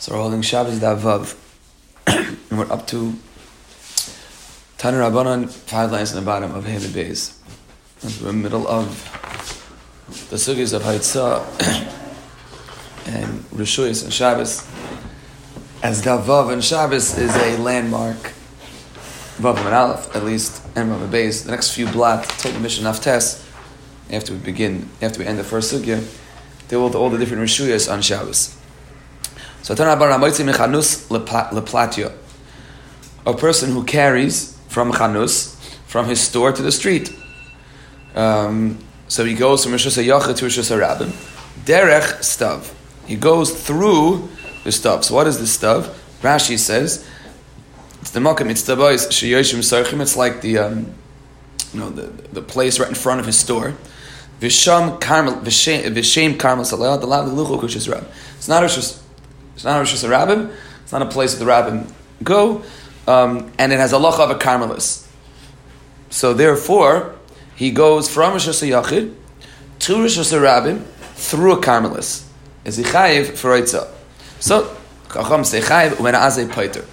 So we're holding Shabbos Davav, and we're up to Tanur Rabbanon, five lines in the bottom of Hemi Beis. And we're in the middle of the sugis of Haitzah and Rishuyas and Shabbos. As Davav and Shabbos is a landmark, Vav and Aleph, at least, and Rav Beis. The next few blot, take the mission of Tess, after we begin, after we end the first sugya, they will all the different Rishuyas on Shabbos. So leplatio. A person who carries from chanus, from his store to the street. Um, so he goes from Rishus HaYachid to Rishus HaRabim. Derech stav. He goes through the stav. So what is the stav? Rashi says, it's the makam, it's the boys, sheyoshim sarchim, it's like the, um, you know, the, the place right in front of his store. Visham karmel, vishem karmel salah, the lav luchu kushis rab. It's not Rishus it's not a Rosh Rabbim. It's not a place that the Rabbim go, um, and it has a locha of a Carmelis. So therefore, he goes from Rosh Yachid to Rosh Rabbim through a Carmelis. Is he chayiv for Eitzah? So Chacham say chayiv when azay paiter.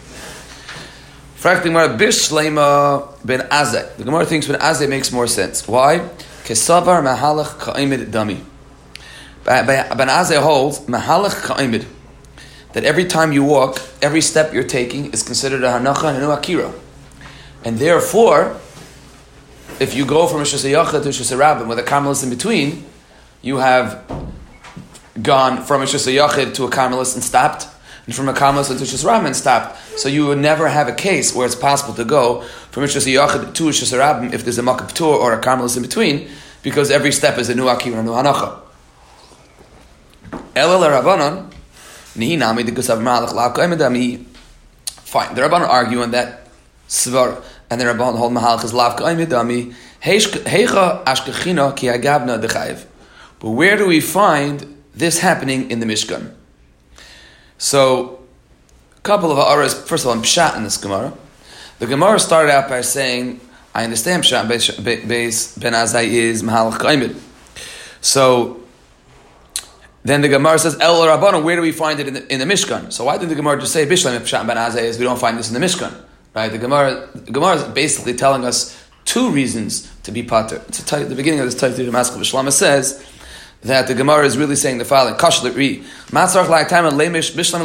Fragt the Gemara ben Azai. The Gemara thinks ben Azai makes more sense. Why? Kesavar mahalach ka'imid dami. Ben Azai holds mahalach ka'imid that every time you walk, every step you're taking is considered a hanacha and a akira. And therefore, if you go from a Shasayachah to Shasarabim with a Carmelist in between, you have gone from a Shasayachid to a Carmelist and stopped, and from a Carmelist to Shasarabim and stopped. So you would never have a case where it's possible to go from a Shasayachid to a Shasarabim if there's a Makab Tur or a Carmelist in between, because every step is a new akira and a new hanacha. Fine. The Rabban are arguing that Svar and the Rabban hold Mahalach is Lav Ka'imidami. Heicha Ashkechina Ki Agabna Dechayiv. But where do we find this happening in the Mishkan? So, a couple of auras, first of all, in Pshat in this Gemara. The Gemara started out by saying, I understand Pshat Beis Ben Azai is Mahalach Ka'imid. So, then the Gemara says, El Rabbanu, where do we find it in the, in the Mishkan? So why did the Gemara just say, Bishlam Pshat Ben is we don't find this in the Mishkan? Right? The Gemara, the Gemara is basically telling us two reasons to be pater. It's the beginning of this Taiti Damascus Shlama says that the Gemara is really saying the following, Kash Ri, Bishlam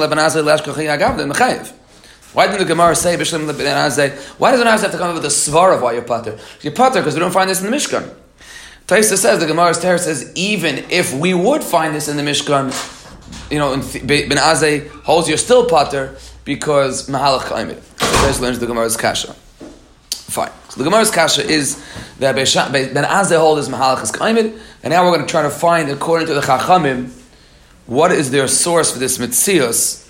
Ben. Why didn't the Gemara say Bishlam Ben Azay? Why does the Azay have to come up with a svar of why you're pater? You're pater because we don't find this in the Mishkan. Taisa says the Gemara's Ter says even if we would find this in the Mishkan, you know, Ben Azay holds you're still potter because Mahalach Kaimid. So there's learns the Gemara's Kasha. Fine. So the Gemara's Kasha is that Ben Azay holds Mahalach is Kaimid, and now we're going to try to find, according to the Chachamim, what is their source for this mitzios.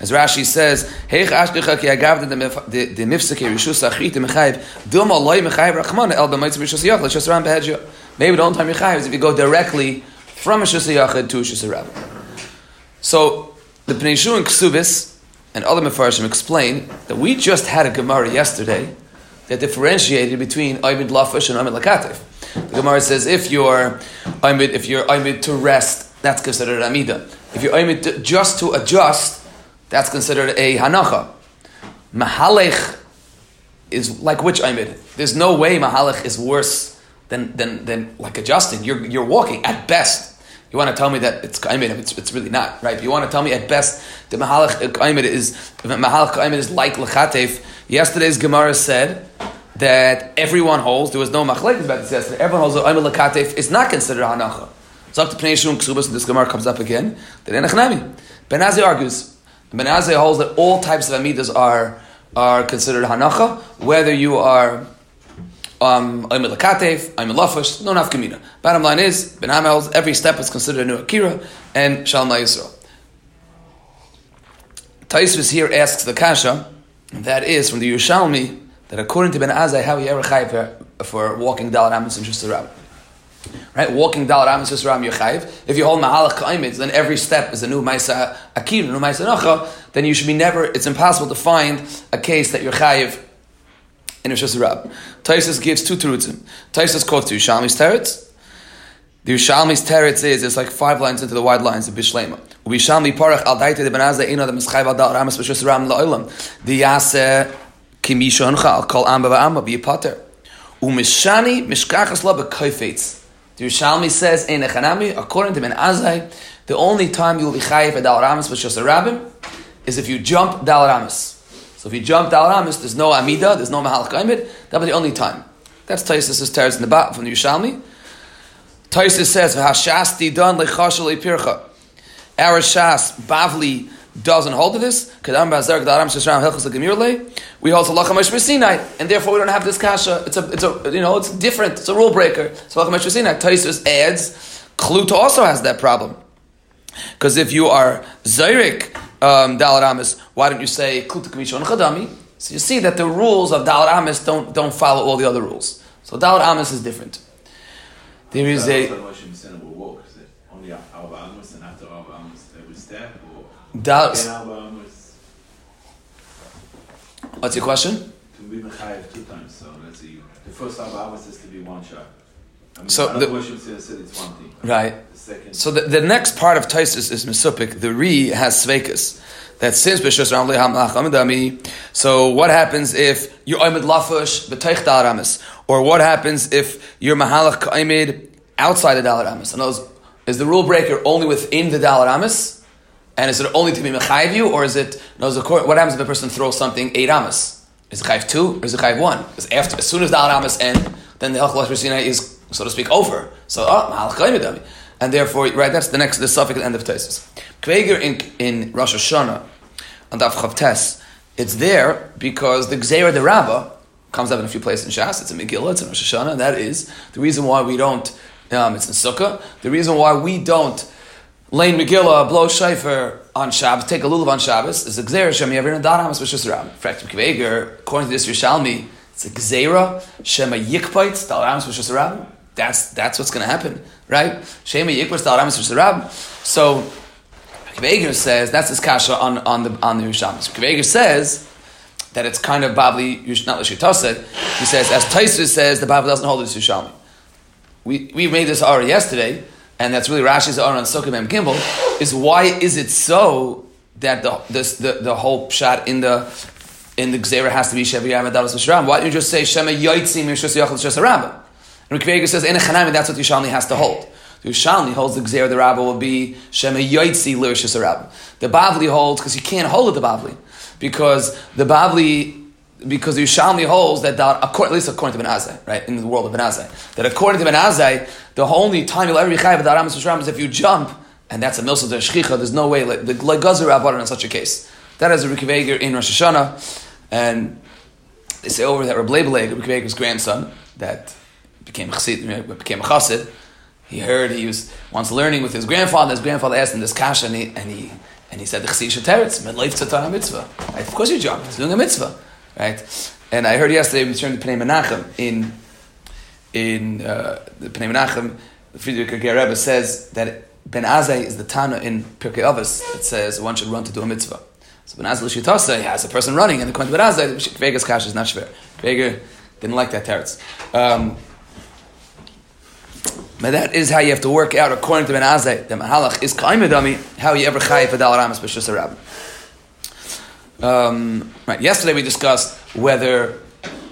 As Rashi says, "Heich ashkecha ki agav the mifsake rishus achrit mechayev dum alay mechayev rachman el b'maytz rishus yach l'shus ram behedja." Maybe the only time you're is if you go directly from a Shusayachid to a Shusarabba. So the Pnei and Ksubis and other Mefarshim explain that we just had a Gemara yesterday that differentiated between Aymid Lafish and Aymid Lakatif. The Gemara says if you're Aymid, if you're Aymid to rest, that's considered Amida. If you're Aymid just to adjust, that's considered a Hanacha. Mahalech is like which Aymid? There's no way Mahalech is worse than, than, than like adjusting. You're, you're walking at best. You want to tell me that it's kaimed, it's, it's really not, right? You want to tell me at best the mahalach kaimed is, mahalach is like lechatef. Yesterday's Gemara said that everyone holds, there was no machlek about this yesterday, everyone holds that kaimed is not considered hanacha. So up to Pnei Shum Ksubas, and this Gemara comes up again, then Enechnami. Ben argues, Ben holds that all types of amidas are, are considered hanacha, whether you are um, I'm a Lakatev, I'm a Lafash, no nafkamina. Bottom line is, Ben Hamel's, every step is considered a new Akira, and Shalom Yisrael. Taisvis here asks the Kasha, and that is from the Yerushalmi, that according to Ben Azai, how he ever for, for walking Dalat Amos and Shusarab. Right, walking Dalat Amos and Shusarab Yechayiv. If you hold Mahalach Kaimid, then every step is a new Maisa Akira, a new Maisa Nacha, then you should be never, it's impossible to find a case that you're Chayiv in Rosh Hashanah. Taisus gives two terutzim. Taisus quotes the Yerushalmi's teretz. The Yerushalmi's teretz is it's like five lines into the wide lines of Bishlema. Vishalmi parach al daite de benazda ino the mischayv al dal ramas b'shus ram la'olam. The yase kimisha uncha al kol amba v'amba be pater. Umishani mishkachas la b'koifetz. The Yerushalmi says in Echanami, according to Ben Azai, the only time you will be chayiv at dal ramas b'shus rabim is if you jump dal ramas. If you jump dal ramas, there's no amida, there's no mahal kaimid. That'll be the only time. That's Taisus' teres in the bat from the Yerushalmi. Taisus says, "V'hashasti don lechashal pircha." Our Shas Bavli doesn't hold to this. We hold to Lachamash Sinai, and therefore we don't have this kasha. It's a, it's a, you know, it's different. It's a rule breaker. So Lachamash Sinai. Taisus adds, Kluta also has that problem. Because if you are Zairik um, Dalaramis, why don't you say Kluta Kamishon Chadami? So you see that the rules of Dalaramis don't, don't follow all the other rules. So Dalaramis is different. There is a. What's your question? To be mechayev two times, so let's see. The first Arba Amos is to be one shot. I mean, So the- the said it's one thing. Right. The. So the, the next part of Taisus is Mesupik. The Re has Sveikas. That since B'Shus Ram Leham Amidami. So what happens if you're Oimid Lafush B'Teich Dal Ramis? Or what happens if you're Mahalach Ka'imid outside the Dal Ramis? And those, is the rule breaker only within the Dal Ramis? And is it only to be Mechayiv you? Or is it, no, what happens if a person throws something eight Ramis? Is it Chayiv two or is it Chayiv one? Because after, as soon as Dal Ramis end, then the Halach Sinai is, so to speak, over. So, oh, and therefore, right, that's the next, the suffix end of Taisus. Kveger in, in Rosh Hashanah, on Daf Chavtes, it's there because the Gzeira de Rabbah comes up in a few places in Shas, it's in Megillah, it's in Rosh Hashanah, and that is the reason why we don't, um, it's in Sukkah, the reason why we don't lane Megillah, blow Shaifer on Shabbos, take a lulav on Shabbos, is the Gzeira Shem Rosh Rabbah. In fact, Kveger, according to this Yerushalmi, it's a Gzeira Shema Yikpait, Rosh Rabbah. That's, that's what's going to happen, right? Shema Dal Rabbah. So, Kveger says that's his kasha on, on the on the Yerushalmi. Kveger says that it's kind of Babli not Lashitasa. He says as Taisva says the Bible doesn't hold this Yerushalmi. We we made this already yesterday, and that's really Rashi's Aron on Sukkah Mem Gimbal. Is why is it so that the this, the the whole shot in the in the Gzera has to be Shevi Yam Adalas V'Shram? Why don't you just say Shema Yoitzim Yachal Shus Rabbah? And Kveger says in a that's what Yerushalmi has to hold. The holds the Gzer the Rabbah will be Shema Yoitzi Rabbah. The Bavli holds because you can't hold the Bavli because the Bavli because the holds that, that at least according to Ben right in the world of Ben that according to Ben the only time you'll ever be chayav the Aramis V'Shram is if you jump, and that's a milsa de shchicha. There's no way like the like Gazer in such a case. That is a Rikveger in Rosh Hashanah, and they say over that Reb Lebeleg, Rikveger's grandson, that became became a chassid. He heard he was once learning with his grandfather. His grandfather asked him this kasha, and he and he, and he said the chassid sheteretz medleif tzatan mitzvah. Right? Of course you jump. He's doing a mitzvah, right? And I heard yesterday we turned to Pnei Menachem in in uh, the Pnei Menachem. Friedrich Rebbe says that Ben Azai is the Tana in Pirkei Avos that says one should run to do a mitzvah. So Ben Azai L'Shitasa has a person running, and according to Ben Azai, Vega's kasha is not shver. Vega didn't like that teretz. Um, but that is how you have to work out, according to Ben Azai, the Mahalach is Kaimedami, how you ever chayiv Adal Ramas B'Shus Rabbi. Um, right. Yesterday we discussed whether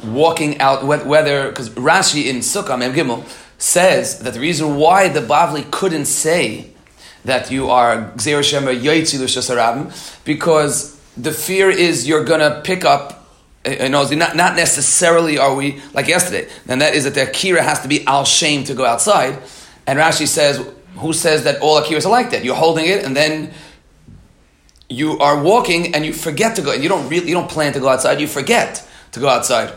walking out, whether because Rashi in Sukkah Mem Gimel says that the reason why the Bavli couldn't say that you are Gzeir Shema Yoitzi L'Shas because the fear is you're gonna pick up. You know, not, not necessarily are we like yesterday. And that is that the akira has to be al shame to go outside. And Rashi says, who says that all akiras are like that? You're holding it, and then you are walking and you forget to go, and you don't really, you don't plan to go outside, you forget to go outside.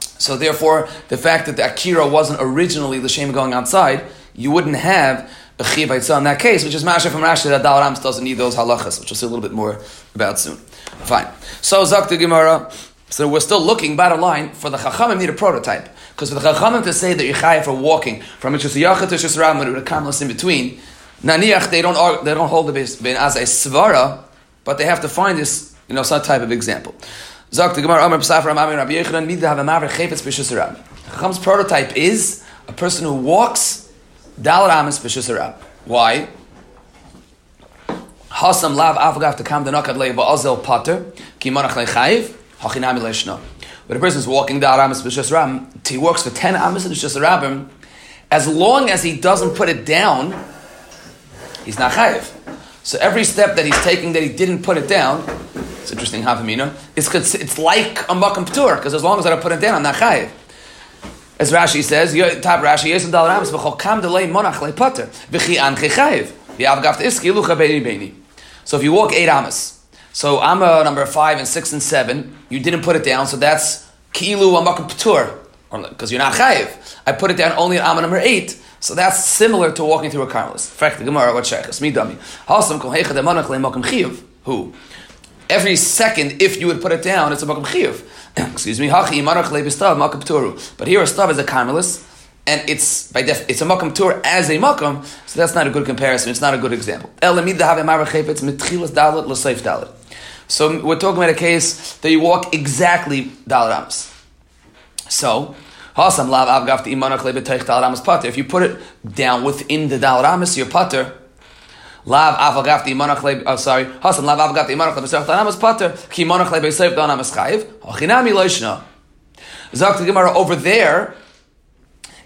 So therefore, the fact that the Akira wasn't originally the shame of going outside, you wouldn't have a Chiv in that case, which is Masha from Rashi that Dal Rams doesn't need those halachas, which we'll see a little bit more about soon. Fine. So Zakta Gemara, so we're still looking, bottom line, for the Chachamim need a prototype. Because for the Chachamim to say that you're chayav for walking from Yachat to Shesram with a Kamlas in between, Naniach, they don't, they don't hold the base as a Svara, but they have to find this, you know, some type of example. Zok the Gemara Amar Psafra Amami Rabbi Yechanan Mida have a Maver Chayfetz B'Shus Chacham's prototype is a person who walks Dal Ramis B'Shusarab. Why? Hasam lav avagav to kam denakad leiva azel pater ki manach lechayiv. But a person is walking the aramis b'shas ram, he works for ten amis and rabim. As long as he doesn't put it down, he's not chayiv. So every step that he's taking that he didn't put it down, it's interesting, Havamina, it's, it's like a makam p'tur, because as long as I don't put it down, I'm not chayiv. As Rashi says, top Rashi, Yesem Dal Ramis, V'chol kam delay monach le potter, v'chi an chayv, v'yav gaft iski lucha beini beini. So if you walk eight amas, so amma number five and six and seven, you didn't put it down, so that's kilu amakam p'tur, because you're not chayiv. I put it down only at amma number eight, so that's similar to walking through a carmelist. Fact, the Gemara, what sheikhs, me dummy. Hasam kol heicha de monach chiyuv. Who? Every second, if you would put it down, it's a makam chiyuv. excuse me, hachi imarach lebistav makam turu. But here a stav is a carmelist, and it's by def, it's a makam tur as a makam, so that's not a good comparison. It's not a good example. So we're talking about a case that you walk exactly dalarams. So. If you put it down within the dalaramis, your putter, Lav avagafti manach le. Oh, sorry. Hasan lav avagafti manach le besach danamas pater ki manach le beisayv danamas chayiv. Hachinami loishna. Zok the Gemara over there.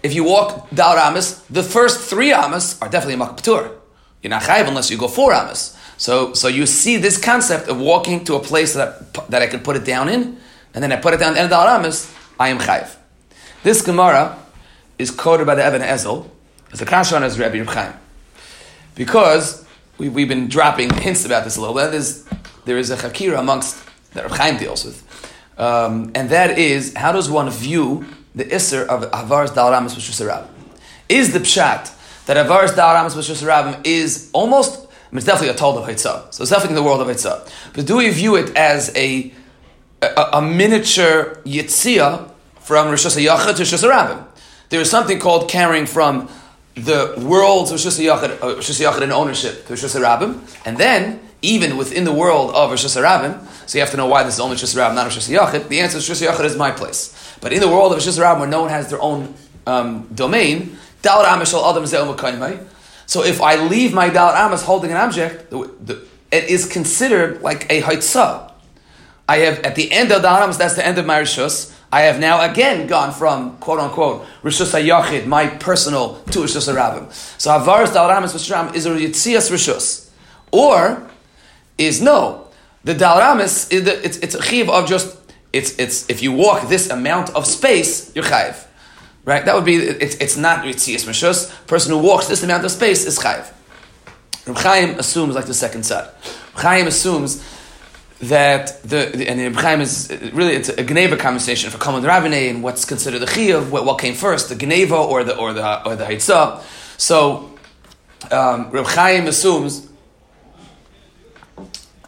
If you walk dal ramas, the first three amas are definitely makpatur. You're not chayiv unless you go four amas. So, so you see this concept of walking to a place that that I can put it down in, and then I put it down in the dal ramas. I am chayiv. This Gemara is quoted by the Evan Ezel as a kasha on his Rabbi Chaim. Because we, we've been dropping hints about this a little bit. There's, there is a chakira amongst that Rav Chaim deals with, um, and that is how does one view the isser of avaris dalaramis b'shusarabim? Is the pshat that avaris dalaramis b'shusarabim is almost I mean, it's definitely a told of Hitzah. So it's definitely in the world of Hitzah. But do we view it as a, a, a miniature Yitzia from Rosh Hashanah to Rosh Hashanah? There is something called carrying from the world of Rosh Hashanah in ownership to Rosh Hashanah, and then even within the world of Rosh Hashanah, so you have to know why this is only Rosh Hashanah, not Rosh Hashanah. The answer is Rosh Hashanah is my place. But in the world of Rosh Hashanah, where no one has their own um, domain, Dal Amishal Adam So if I leave my Dal Amas holding an object, it is considered like a Haitzah. I have at the end of the Amas, that's the end of my Rishus. I have now again gone from quote unquote Rishus HaYachid, my personal, to Rishus HaRabim. So Avaris Dal Ramis Vashram is a Yitzias Rishus. Or is no. The Dal Ramis, it's, it's a chiv of just, it's, it's, if you walk this amount of space, you're chayiv. Right? That would be, it's, it's not Yitzias Rishus. person who walks this amount of space is chayiv. Reb Chaim assumes like the second side. Reb Chaim assumes that the, the and the Chaim is really it's a Geneva conversation for Kalman Ravine and what's considered the Chiyav, what, what, came first, the Geneva or the or the or the Haitzah. So um, Reb Chaim assumes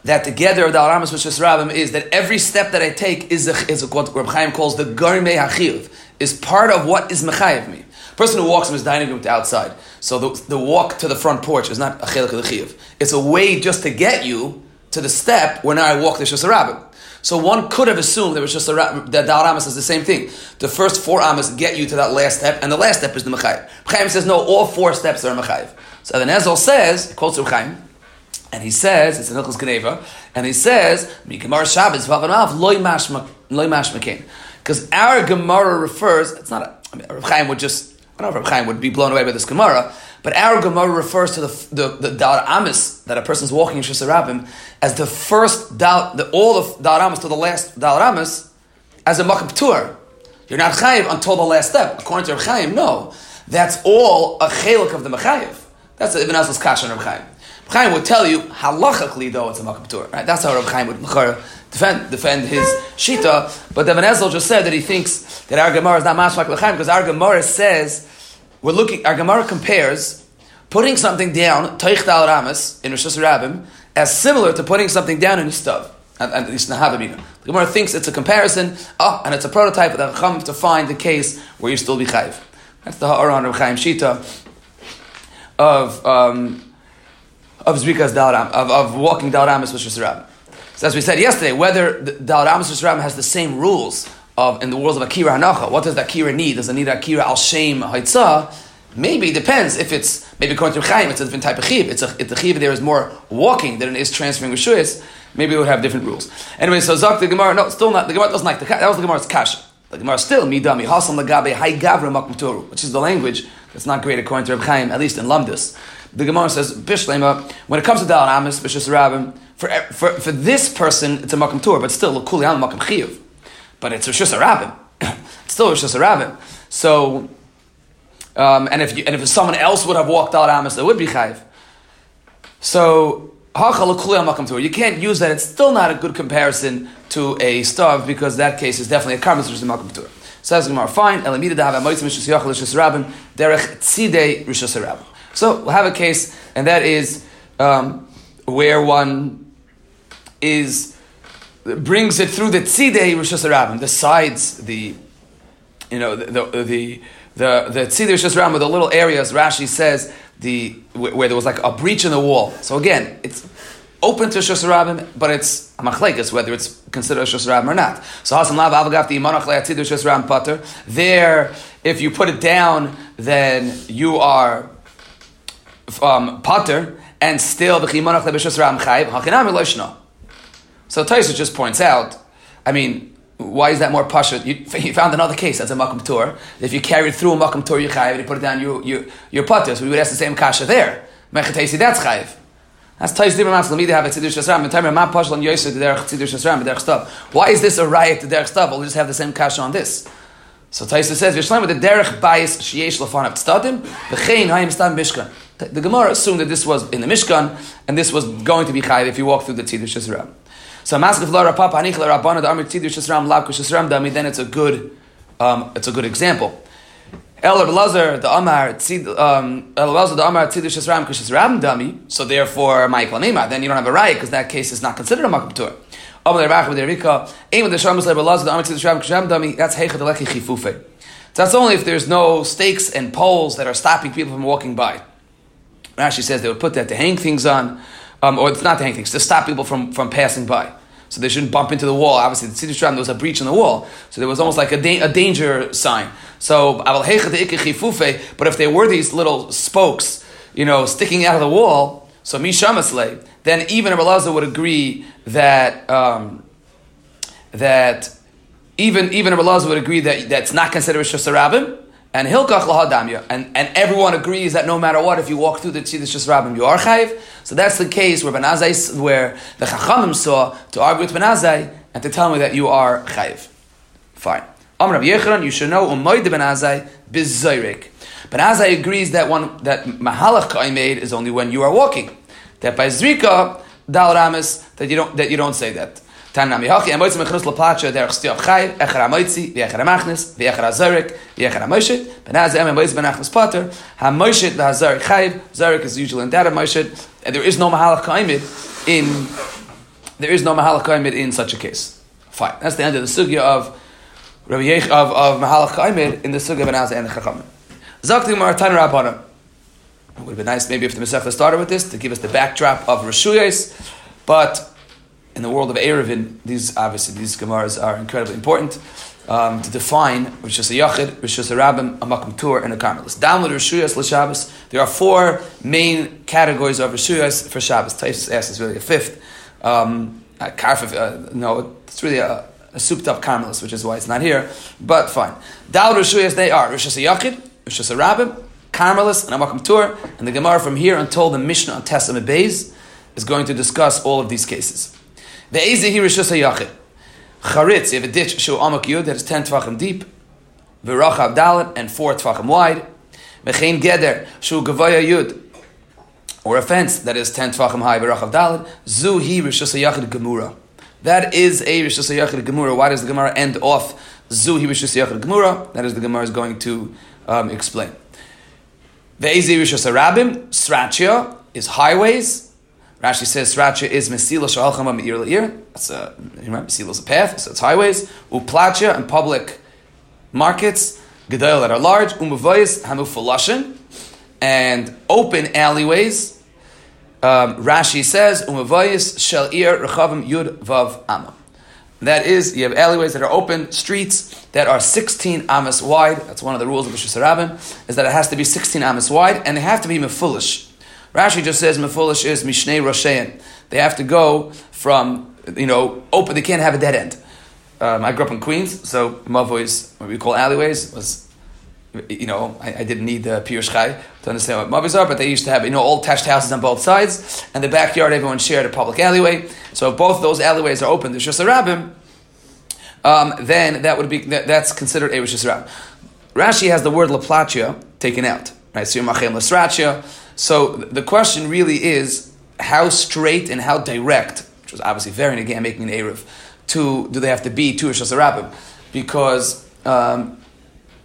that together the Aramis Rabim is that every step that I take is a, is a, what Reb Chaim calls the Garmei Hachiv, is part of what is Mechayiv me. Person who walks from his dining room to outside, so the, the walk to the front porch is not a the chiv. It's a way just to get you to the step where now I walk the Shasarabim. So one could have assumed that Rosh that Dal Ramas is the same thing. The first four Amas get you to that last step, and the last step is the Mechayiv. Chaim says, no, all four steps are Mechayiv. So then Ezel says, quotes Chaim, and he says, it's in Hilchos Geneva, and he says, Mikamar Shabbos, Loy. Because our Gemara refers, it's not a, I mean, Chaim would just, I don't know if Reb Chaim would be blown away by this Gemara, but our Gemara refers to the the, the Dar Amis that a person is walking in Shusarabim as the first Dar, the, all of Dar Amis to the last Dar Amis as a tour. You're not Chayiv until the last step. According to Reb Chaim, no. That's all a chelik of the Mechayiv. That's Ibn Kash on Reb Chaim. Chaim would tell you, halachically though, it's a tour. Right? That's how Reb Chaim would defend, defend his Shita. But Ibn Azal just said that he thinks that our Gemara is not Mashmak L'chaim because our Gemara says we're looking, our Gemara compares putting something down, Teich Dal Ramas, in Rosh Rabbim, as similar to putting something down in Yistav. At least. The Gemara thinks it's a comparison, oh, and it's a prototype of the Chacham to find the case where you still be Chayiv. That's the Ha'aron of Chaim Shita of, um, of Zrikas Dal Ram, of, of walking Dal Ramas with Rosh So as we said yesterday, whether Dal Ramas Rosh Rabbim has the same rules of in the world of Akira Hanacha. What does the Akira need? Does it need Akira Al Shem Haitzah? Maybe it depends if it's maybe according to Chaim, it's a different type of chiv. It's a it's a chiv there is more walking than it is transferring rishuyas. Maybe it would have different rules. Anyway, so Zak the Gemara, no, still not. The Gemara doesn't like the that was the Gemara's kasha. The Gemara still midami hasam lagabe hay gavra which is the language that's not great according to Reb Chaim, at least in Lamdus. The Gemara says bishlema when it comes to Dal Amis b'shus Rabbim for, for for this person it's a makam tur, but still kuli al makam chiyuv. But it's Rishus Rabbim. it's still Rishus Rabbim. So um, and if you, and if someone else would have walked out Amos, it would be chayiv. So you can't use that. It's still not a good comparison to a stav because that case is definitely a karmas which is makam tur. Says Gemara, fine. Elamida dahav amoitzim rishus yachal rishus rabim derech tzidei rishus rabim. So we'll have a case, and that is um, where one is brings it through the tzidei rishus rabim, the sides, the you know the the, the the the Tzidir Shas with the little areas, Rashi says the where there was like a breach in the wall. So again, it's open to Shas Rabim, but it's a machlekes whether it's considered Shas Rabim or not. So Hasan Lav Avagafti Imanach Le'atzidir Shas Rabim Pater. There, if you put it down, then you are um, Pater, and still the Rabim Chayv. So Taisa just points out. I mean, why is that more pasha? You, you, found another case that's a makam tour. If you carried through a makam tour, you chayiv. You put it down, you you your potter. So we would ask the same kasha there. Mechatesi, that's chayiv. Have a and yosef the. Why is this a riot to derech stav? We'll just have the same kasha on this. So Taisa says, "V'shleim with the derech bias sheyesh lafanav tztadim v'chein hayim stam mishkan." The Gemara assumed that this was in the Mishkan, and this was going to be chayiv if you walk through the tzidur shasram. So maskef la rapapa anich la rabana the amir tzidur shesram lav kushesram dami. Then it's a good, um, it's a good example. El Lazar the Amar um, El Lazar the Amar tzidur shesram kushesram dami. So therefore, Michael Nema. Then you don't have a right because that case is not considered a makam tur. That's that's only if there's no stakes and poles that are stopping people from walking by. Rashi says they would put that to hang things on um, or not to hang things, to stop people from, from passing by. So they shouldn't bump into the wall. Obviously, the Siddur there was a breach in the wall. So there was almost like a, da- a danger sign. So, but if there were these little spokes, you know, sticking out of the wall, so Mishamasle, then even a Lazar would agree that, um, that even, even a would agree that that's not considered a Shosarabim, and Hilkach lahadamya, and and everyone agrees that no matter what, if you walk through the tzidus just rabbim, you are chayiv. So that's the case where Benazai, where the Chachamim saw to argue with Benazai and to tell me that you are chayiv. Fine. Amr Yechron, you should know umoid Benazai bizayrik. Benazai agrees that one that mahalach I made is only when you are walking. That by zrika dal ramis that you don't that you don't say that. Tan nam yachi am moitz mechnus laplacha der chstiov chay echer amoitzi v'echer amachnis v'echer azarik v'echer amoshit benaz em moitz benachnis pater hamoshit v'hazarik chayv zarik is usually in that amoshit and there is no mahalach kaimid in there is no mahalach kaimid in such a case. Fine, that's the end of the sugya of Rabbi Yech, of of mahalach kaimid in the sugya benaz and the chachamim. Zakti maratan rabbanim. It would have been nice maybe if the Masechta started with this to give us the backdrop of Rishuyas, but in the world of Erevin, these obviously these Gemaras are incredibly important um, to define a Yachid, a Rabbim, a Tur, and a Carmelis. Download Rishuyas l'Shabbos. There are four main categories of Rishuyas for Shabbos. Taisus asks is really a fifth. Um, uh, uh, no, it's really a, a souped up Carmelis, which is why it's not here. But fine. Download Rishuyas they are Rishus a Yachid, Rishus a Rabbim, Carmelis, and a Tur. And the Gemara from here until the Mishnah on Testament Beis is going to discuss all of these cases. The Ezehi Rishus HaYachid. Charitz, you have a ditch, Shu Amak Yud, that is 10 tvachim deep. V'Rachav Dalet, and 4 tvachim wide. Mechein Geder, Shu Gavoya Yud, or a fence that is 10 tvachim high, V'Rachav Dalet. Zu Hi Rishus HaYachid Gemura. That is a Rishus HaYachid Gemura. Why does the Gemara end off Zu Hi Rishus HaYachid Gemura? That is the Gemara is going to um, explain. The Ezi Rishus HaRabim, Srachia, is highways, Rashi says Sriracha is Mesila Shalchama Meir Leir. That's a you remember Mesila is a path, so it's highways. Uplacha and public markets, Gedol that are large, Umavoyis Hamufalashin, and open alleyways. Um, Rashi says Umavoyis Shel Ir Rechavim Yud Vav Amma. That is, you have alleyways that are open, streets that are 16 amas wide. That's one of the rules of Rosh Hashanah, is that it has to be 16 amas wide, and they have to be mefulish. Rashi just says mefulish is mishnei roshein. They have to go from, you know, open, they can't have a dead end. Um, I grew up in Queens, so Mavois, what we call alleyways, was you know, I, I didn't need the Pirush Chai to understand what Mavis are, but they used to have, you know, old tashed houses on both sides, and the backyard, everyone shared a public alleyway. So if both those alleyways are open to Shus Rabbim, um, then that would be, that, that's considered a. Rashi has the word Laplatia taken out, right? So So the question really is how straight and how direct, which was obviously very again making an Erev, to do they have to be to Shus Rabbim? Because um,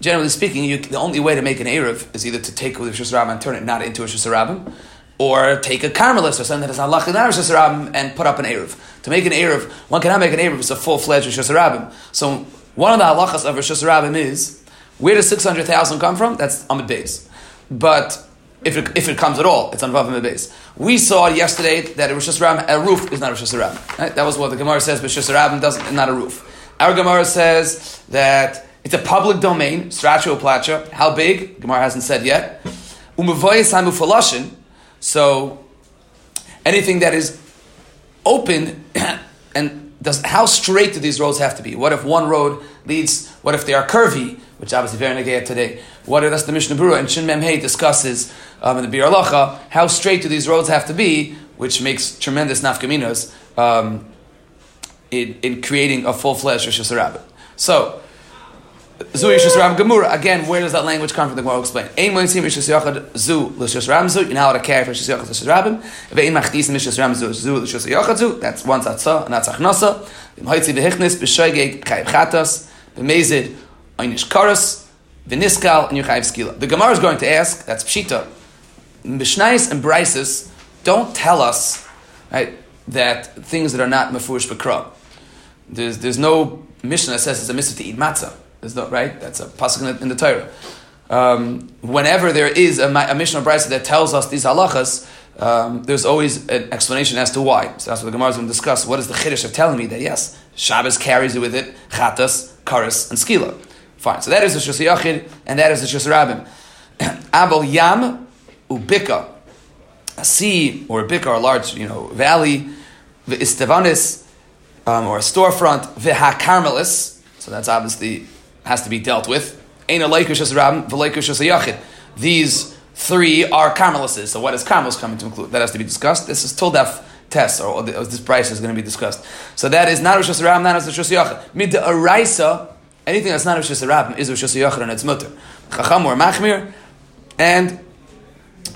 generally speaking, you, the only way to make an Erev is either to take a Rosh and turn it not into a Rosh or take a Carmelist or something that is not Lach Rosh and put up an Erev. To make an Erev, one cannot make an Erev, it's a full fledged Rosh So one of the halachas of Rosh is where does 600,000 come from? That's Amid Beis. But if it, if it comes at all, it's on Vav Beis. We saw yesterday that a Rosh a roof is not a Rosh right? That was what the Gemara says, but Rosh doesn't, not a roof. Our Gemara says that it's a public domain, Strachio Placha. How big? Gemara hasn't said yet. So anything that is open and does how straight do these roads have to be? What if one road leads? What if they are curvy? Which obviously very negaya today. What if that's the Mishnah Berurah and Shin Mem Hey discusses um, in the Biur Halacha, how straight do these roads have to be? Which makes tremendous nafkaminas um, in, in creating a full fledged Rosh Hashanah. So Zu Yishus Ram Gemura. Again, where does that language come from? The Gemara will explain. Ein Moisim Yishus Yachad Zu L'Shus Ram Zu. You know how to carry for Yishus Yachad L'Shus Rabim. Ve'in Machdisim Yishus Ram Zu Zu L'Shus Yachad Zu. That's one Tzatza, and that's Achnasa. V'im Hoitzi V'Hichnis B'Shoigeg Chayiv Chatas. V'Mezid Oynish Karas. V'Niskal and Yuchayiv Skila. The Gemara is going to ask, that's Pshita. Mishnais and Brises don't tell us, right, that things that are not Mefurish B'Kra. There's, there's no Mishnah that says it's a mitzvah to eat matzah. There's no right. That's a pasuk in, in the, Torah. Um, whenever there is a, a Mishnah Brisa that tells us these halachas, um, there's always an explanation as to why. So that's what the Gemara is going to discuss. What is the chiddush of telling me that yes, Shabbos carries it with it chatas, karas, and skila. Fine. So that is the shus yachid, and that is the shus rabim. Abel yam ubika, a sea or a bika a large you know valley, the istevanis um, or a storefront, v'ha carmelis. So that's obviously has to be dealt with. These three are Carmelists. So what is Carmelis coming to include? That has to be discussed. This is Tildaf test, or, or, this price is going to be discussed. So that is not Rosh Hashanah, not Rosh Hashanah. Mid Araisa, anything that's not Rosh Hashanah is Rosh Hashanah and it's mutter. Chacham or Machmir, and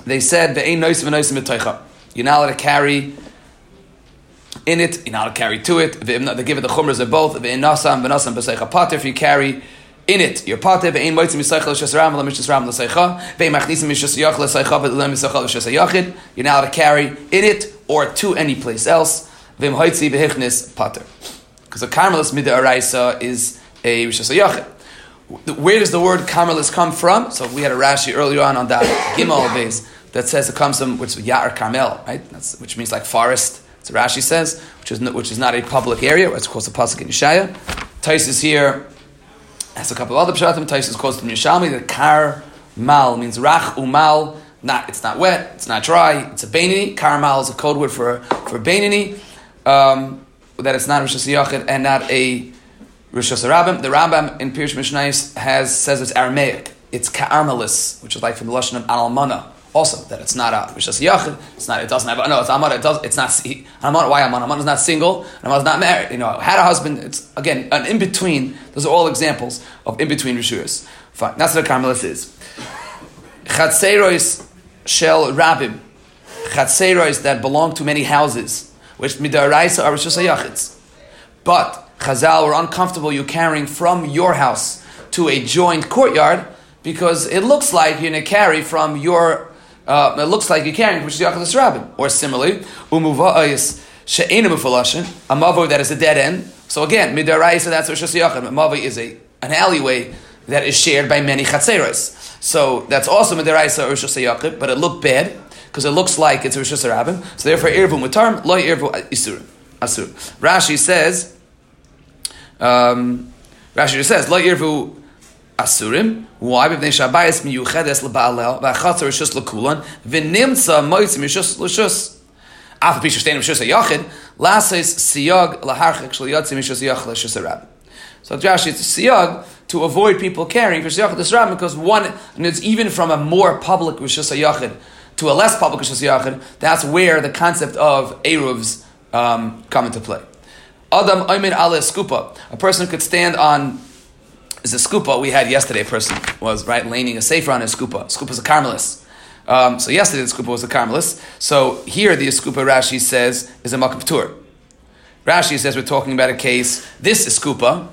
they said the ein noisim noisim b'toicha. You're not allowed to carry in it. You're not allowed to carry to it. They give it the chumras of both. V'inasam v'nasam b'seicha pater. If you carry in it. Your pater ve'ein moitzim yisaycha l'shas ram v'lam mishas ram l'saycha ve'ein machnisim mishas yach l'saycha v'lam yisaycha l'shas. You're now to carry in it or to any place else. Ve'im hoitzi ve'hichnis pater. Because a carmelis mid'araisa is a rishas yachid. Where does the word carmelis come from? So we had a Rashi earlier on on that Gimel base that says it comes from which Ya'ar Carmel, right? That's, which means like forest. So Rashi says, which is which is not a public area. It's called the pasuk in Yeshaya. Tais is here has a couple of other pshatim. Taisus quotes from Yerushalmi that kar mal means rach umal. Not it's not wet, it's not dry. It's a beinini. Kar mal is a code word for for beinini. Um, that it's not Rosh Hashanah and not a Rosh Hashanah. The Rambam in Pirush Mishnayis has says it's Aramaic. It's ka'armelis, which is like from the lashon of almana also that it's not a Rishas Yachid, it's not, it doesn't have, no, it's Amar, it does, it's not, Amar, why Amar? Amar is not single, Amar is not married, you know, had a husband, it's, again, an in-between, those are all examples of in-between Rishuyas. Fine, that's what a is. Chatzerois shel Rabim, Chatzerois that belong to many houses, which Midaraisa are Yachids. But, Chazal were uncomfortable you carrying from your house to a joined courtyard, because it looks like you're going to carry from your uh, it looks like you're carrying which is Yachal Rabbin. Or similarly, Umuva'is She'ena Mufalashin, a mavo that is a dead end. So again, Midaraisa, that's Rosh. A mavo is a, an alleyway that is shared by many Chatzeros. So that's also Midaraisa Rosh Hashanah, but it looked bad because it looks like it's Rosh Hashanah. So therefore, Irvu Mutarm, Lo Irvu Isur. Asur. Rashi says, Um, Rashi just says, Lo yirvu asurim. Why? B'nei shabayis miyuchedes leba'alel v'achatzer rishus lekulan v'nimtza moitzim rishus l'shus. Af pisha shtein rishus ha'yachid lases siyag laharchik shal yotzim rishus yachid l'shus ha'rab. So Rashi, it's a siyag to avoid people carrying for Yachid Yisrael because one, and it's even from a more public Rishus Yachid to a less public Rishus Yachid, that's where the concept of Eruvs um, come into play. Adam Aymin Ale Skupa, a person could stand on is a skupa we had yesterday. A person was right leaning a safer on a skupa. Skupa is a carmelist. Um, so yesterday the skupa was a carmelist. So here the skupa Rashi says is a makam tur. Rashi says we're talking about a case. This skupa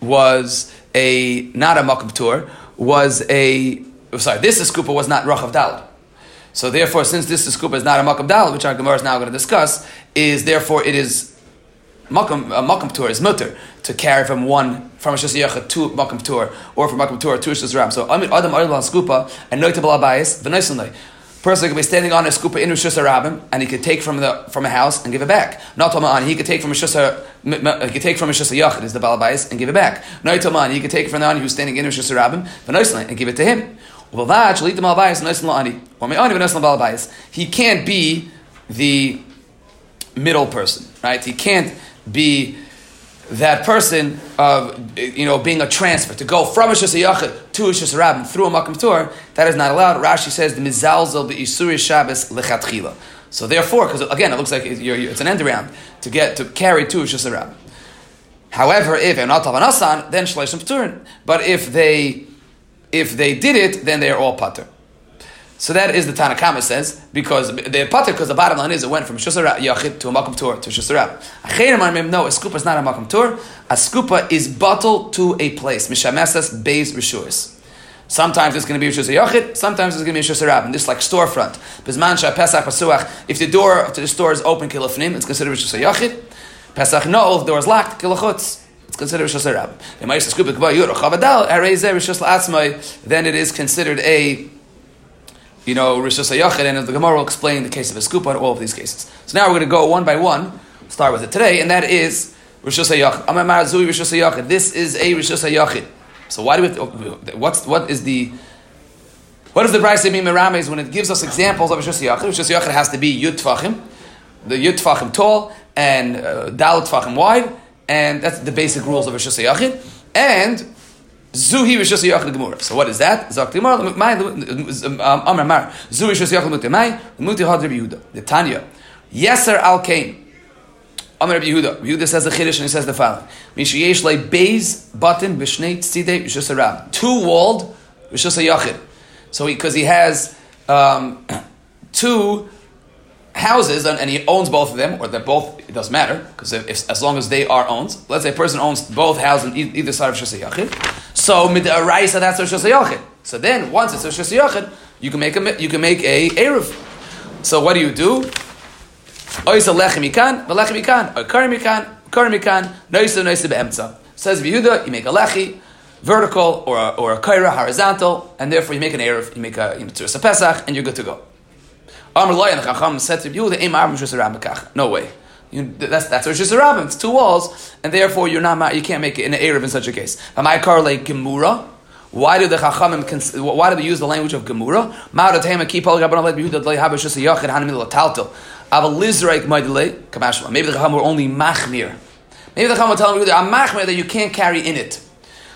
was a not a makam tur was a sorry. This skupa was not rachav dal. So therefore, since this skupa is not a makam dal, which our Gemara is now going to discuss, is therefore it is makam uh, makam tour is mutter to carry from one from a shasiyach to makam tour or from makam tour to a ram. So amit adam adam skupa and noitabal abayis v'naisunai. Person could be standing on a skupa in Rosh Hashanah and he could take from the from a house and give it back. Not Toman, he could take from a Shasa, he could take from a Shasa Yachid, is the Balabais, and give it back. No Toman, he could take from the one who's standing in Rosh Hashanah and give it to him. He can't be the middle person, right? He can't be that person of you know being a transfer to go from a shasayachid to a shasarabim through a makam tour that is not allowed. Rashi says the mizalzel be isuri shabbos lechatchila. So therefore, because again it looks like it's an end around to get to carry to a shasarabim. However, if they're not asan, then shleishim pturin. But if they if they did it, then they are all pater. So that is the Tanakama says, because they're pater, because the bottom line is it went from Shusara Yachid to a Makam Tur to Shusara. No, a skupa is not a Makam Tur. A skupa is bottled to a place. Mishamesas Beis Rishuris. Sometimes it's going to be Rishus Yachid, sometimes it's going to be Rishus Rabin. This is like storefront. If the door to the store is open, Kilafnim, it's considered Rishus Yachid. Pesach no, if the door is locked, Kilachutz. It's considered a Rishus Rabin. Then it is considered a you know, Rishus HaYachid, and the Gemara will explain the case of a scoop on all of these cases. So now we're going to go one by one, start with it today, and that is Rishus HaYachid. This is a Rishus HaYachid. So why do we, what's, what is the, what does the Brisa mean Merames when it gives us examples of Rishus HaYachid? Rishus HaYachid has to be Yud Tfachim, the Yud Tfachim tall, and uh, Dal Tfachim wide, and that's the basic rules of Rishus HaYachid. And Zuhi Rishus Yachid Gemara. So what is that? Zok Gemara. Amar Mar. Zuhi Rishus Yachid Muti Mai. Muti Had Rabbi Yehuda. The Tanya. Yeser Al Kain. Amar Rabbi Yehuda. Yehuda says the Chiddush and he says the following. Mishayesh Lei Beis Button B'Shnei Tzidei Rishus Rab. Two walled Rishus Yachid. So because he, he has um, two houses and, he owns both of them, or they're both, it doesn't matter, because if, as long as they are owned, let's say a person owns both houses on either side of Shasa Yachid, so mid'araisa that's Rosh Yachid. So then, once it's Rosh Yachid, you can make a you can make a eruv. So what do you do? Oisa lechem ikan, velechem ikan, or karim ikan, karim ikan, noisa noisa be'emtza. Says Yehuda, you make a lechi, vertical, or a, or a kaira, horizontal, and therefore you make an eruv, you make a, you a pesach, and you're good to go. Amr Loyan Chacham said to Yehuda, No way. You, that's that's Rosh Hashanah. It's two walls, and therefore you're not you can't make it an Erev in such a case. Why do the Chachamim? Why do they use the language of Gemura? Maybe the Chacham were only machmir. Maybe the Chacham were telling you I'm machmir that you can't carry in it.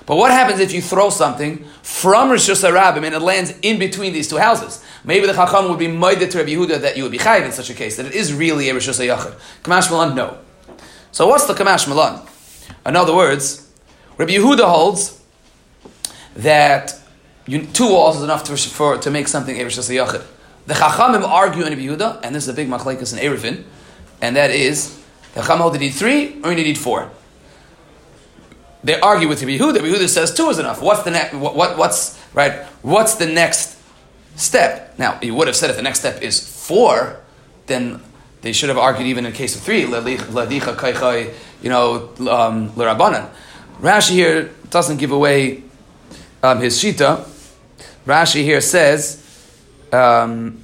But what happens if you throw something from Rosh Hashanah and it lands in between these two houses? Maybe the Chacham would be moided to Rabbi Yehuda that you would be chayiv in such a case, that it is really a Rosh Hashanah. Kamash Malan, no. So what's the Kamash Malan? In other words, Rabbi Yehuda holds that you, two walls is enough to, for, to make something a Rosh Hashanah. The Chachamim argue in Rabbi Yehuda, and this is a big machlekes in Erevin, and that is, the Chacham hold you need three or you need four they argue with Rabbi Yehuda. Rabbi Yehuda says two is enough. What's the next? What, what, what's right? What's the next step. Now, you would have said if the next step is four, then they should have argued even in case of three, you know, um. Rashi here doesn't give away um, his shita. Rashi here says, um,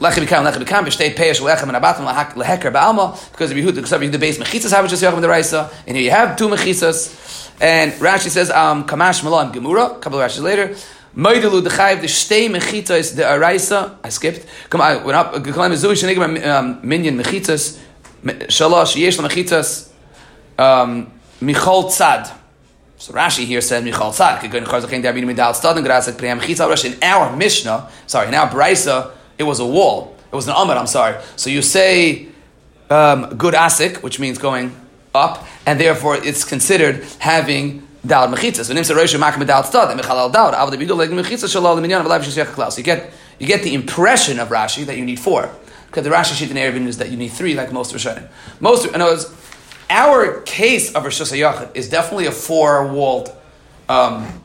Lechi b'kam, lechi b'kam, b'shtei peish lechem and abatim leheker ba'alma, because of Yehuda, because of Yehuda base mechitzas have just the deraisa, and here you have two mechitzas, and Rashi says, um, kamash malam gemura, a couple of Rashis later, Moidelu dechayiv the shtei mechitzas de araisa, I skipped, come on, went up, kalam zui shenigim um, minyan mechitzas, shalosh yesh la mechitzas, um, michol tzad, so Rashi here said Michal Tzad. In our Mishnah, sorry, in our Brisa, it was a wall. It was an Amad, I'm sorry. So you say um, good asik, which means going up, and therefore it's considered having Dal Mechitza. So Nimsa Rosh Makim Dal Tzad, Michal Al Dal, Avad Bidul Leg Mechitza Shalal Minyan Klaus. You get you get the impression of Rashi that you need four. Because the Rashi sheet in Eruvin is that you need three, like most Rishonim. Most, in other words, our case of Rosh Hashanah is definitely a four-walled um,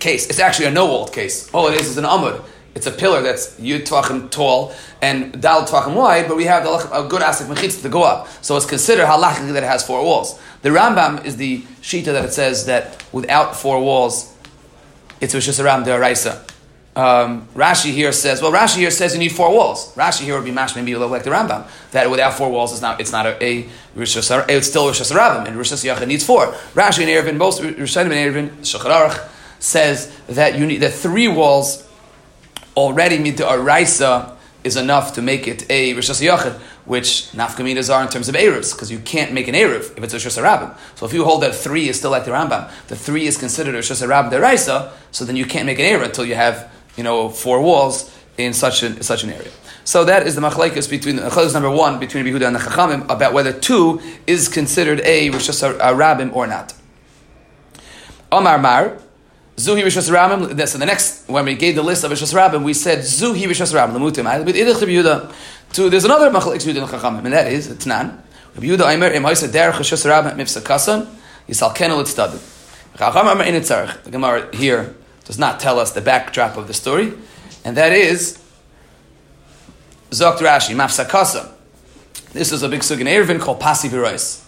case. It's actually a no-walled case. All it is is an amud. It's a pillar that's yud tvachim tall and dal tvachim wide, but we have a good asik mechitz to go up. So it's considered halachically that it has four walls. The Rambam is the shita that it says that without four walls, it's Rosh Hashanah deraisa. Um, Rashi here says, well, Rashi here says you need four walls. Rashi here would be mash maybe like the Rambam that without four walls it's not it's not a, a it's still Rosh Hashanah and Rosh Hashanah needs four. Rashi and Eruvin, most Rishonim and Eruvin, says that you need that three walls already mita Araisa is enough to make it a Rosh Hashanah, which nafkaminas are in terms of Erevs, because you can't make an Erev if it's a Rosh Hashanah. So if you hold that three is still like the Rambam, the three is considered Rosh Hashanah Deraisa, so then you can't make an Erev until you have you know, four walls in such an, such an area. So that is the machlekes between the machlekes number one between Yehuda and the Chachamim about whether two is considered a Rosh Hashanah or not. Omar Mar. Zuhi Rishas Rabim. So the next, when we gave the list of Rishas Rabim, we said Zuhi Rishas Rabim. Lamutim. With Idich Yehuda. To there's another machlekes Yehuda and Chachamim, and that is Tnan. Yehuda Aimer Im Haisa Derech Rishas Rabim Mifsa Kasan Yisal Kenel Tzdadim. Chachamim in Itzarech. The Gemara here does not tell us the backdrop of the story, and that is Zokt Rashi, Mafsakasa. This is a big sugin Eruvin called Pasi Virais.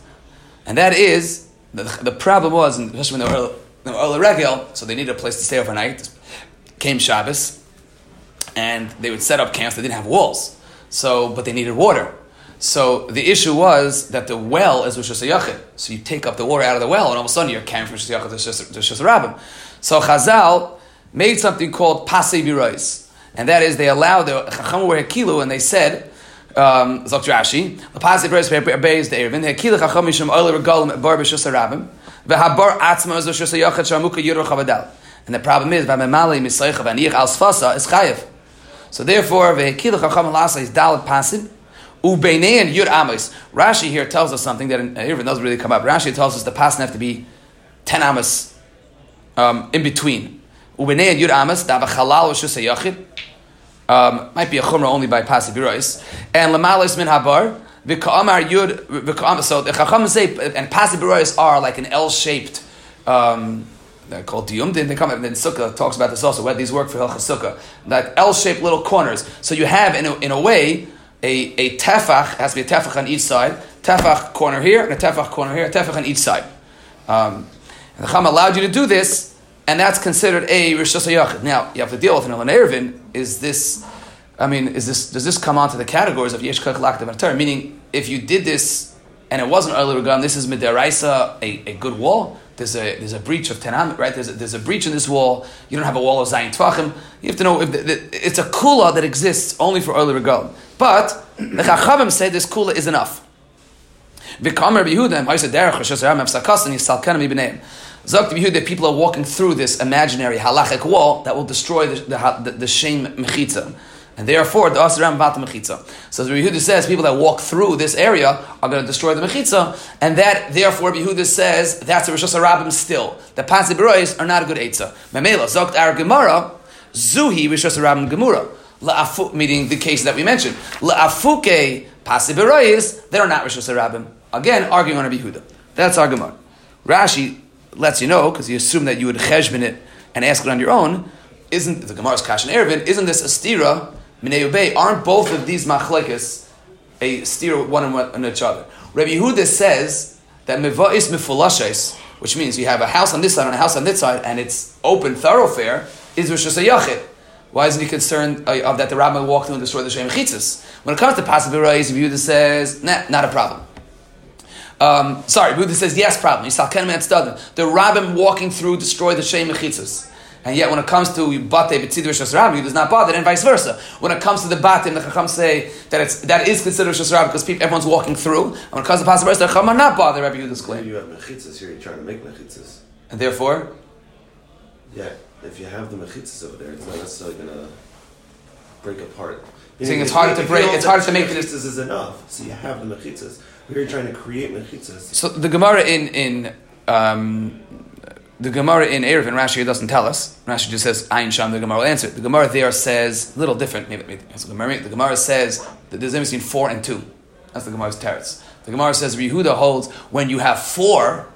And that is, the, the problem was, especially when they were, so they needed a place to stay overnight, came Shabbos, and they would set up camps, they didn't have walls. So, but they needed water. So the issue was that the well is Rosh Hashanah. So you take up the water out of the well, and all of a sudden you're carrying from Rosh to Hashanah. So Chazal made something called Pasei Birois. And that is, they allowed the Chacham were Hekilu, and they said, um, Zok Rashi, Pasei Birois the Eruvin, Hekilu Chacham Misham Oile Regalim Bar B'Shus And the problem is, is Chayev. So therefore, is Dalit Ubeinei and Yud Amos. Rashi here tells us something that Eruvin doesn't really come up. Rashi tells us the pasin have to be 10 Amos um, in between. Ubenei and Yud Amas, Dava Chalal Rishus Yachid. Um, might be a chumrah only by Pasi Birois. And Lamalis Min Habar, V'ka'amar Yud, V'ka'amar, so the Chacham say, and Pasi Birois are like an L-shaped, um, they're called diyum. Then they come and then Sukkah talks about this also. Where these work for Hilchas Sukkah, like L-shaped little corners. So you have in a, in a way a, a tefach has to be a tefach on each side, tefach corner here and a tefach corner here, a tefach on each side. Um, the Chacham allowed you to do this, and that's considered a Rosh Now, you have to deal with an Erevin. Is this, I mean, is this, does this come onto the categories of Yesh Kach Meaning, if you did this and it wasn't early Regam, this is Midaraisa, a, a good wall. There's a, there's a breach of Tenam, right? There's a, there's a breach in this wall. You don't have a wall of Zayin Tvachim. You have to know if the, the, it's a kula that exists only for early Regam. But the Chachavim say this kula is enough. Zok that people are walking through this imaginary halachic wall that will destroy the, the, the, the shame mechitza. And therefore, the Asram Bata Mechitza. So the Yehuda says people that walk through this area are going to destroy the Mechitza, and that, therefore, Yehuda says that's a Rosh Hashanah still. The Pasi Berois are not a good Eitzah. Memela, Zokt Ar Gemara, Zuhi Rosh Hashanah Gemara. La'afu, meaning the case that we mentioned. La'afuke Pasi Berois, they're not Rosh Hashanah Again, arguing on a Yehuda. That's our Gemara. Rashi lets you know, because you assume that you would cheshbon it and ask it on your own, isn't the Gemara's Kash and Eruvin, isn't this a stira, Minei aren't both of these machlekes a steer one and one each other? Rabbi Yehuda says that meva'is mifulashes, which means you have a house on this side and a house on this side, and it's open thoroughfare, is Rosh Yachid. Why isn't he concerned uh, of that the Rabbim walked through and destroy the Shem Chitzis? When it comes to possibilities, Yehuda says, nah, not a problem. Um, sorry, Yehuda says, yes, problem. The Rabbim walking through destroy the Shem Chitzis. And yet, when it comes to bate b'tzidu rishas he does not bother, and vice versa. When it comes to the batim, the chacham say that it's that is considered rishas because people, everyone's walking through. And when it comes to pasuk the chacham are not bother Rabbi Yehuda's claim. You have mechitzas here. You're trying to make mechitzas. And therefore, Yeah, if you have the mechitzas over there, it's not necessarily going to break apart. You're saying it's harder to break- it's harder to make it- mechitzas is enough. So you have the mechitzas. Here you're trying to create mechitzas. so the Gemara in in um, the Gemara in Erev and Rashi doesn't tell us. Rashi just says Ayin Sham. The Gemara will answer. The Gemara there says a little different. Maybe, maybe the Gemara. The Gemara says that there's a between four and two. That's the Gemara's teretz. The Gemara says Yehuda holds when you have four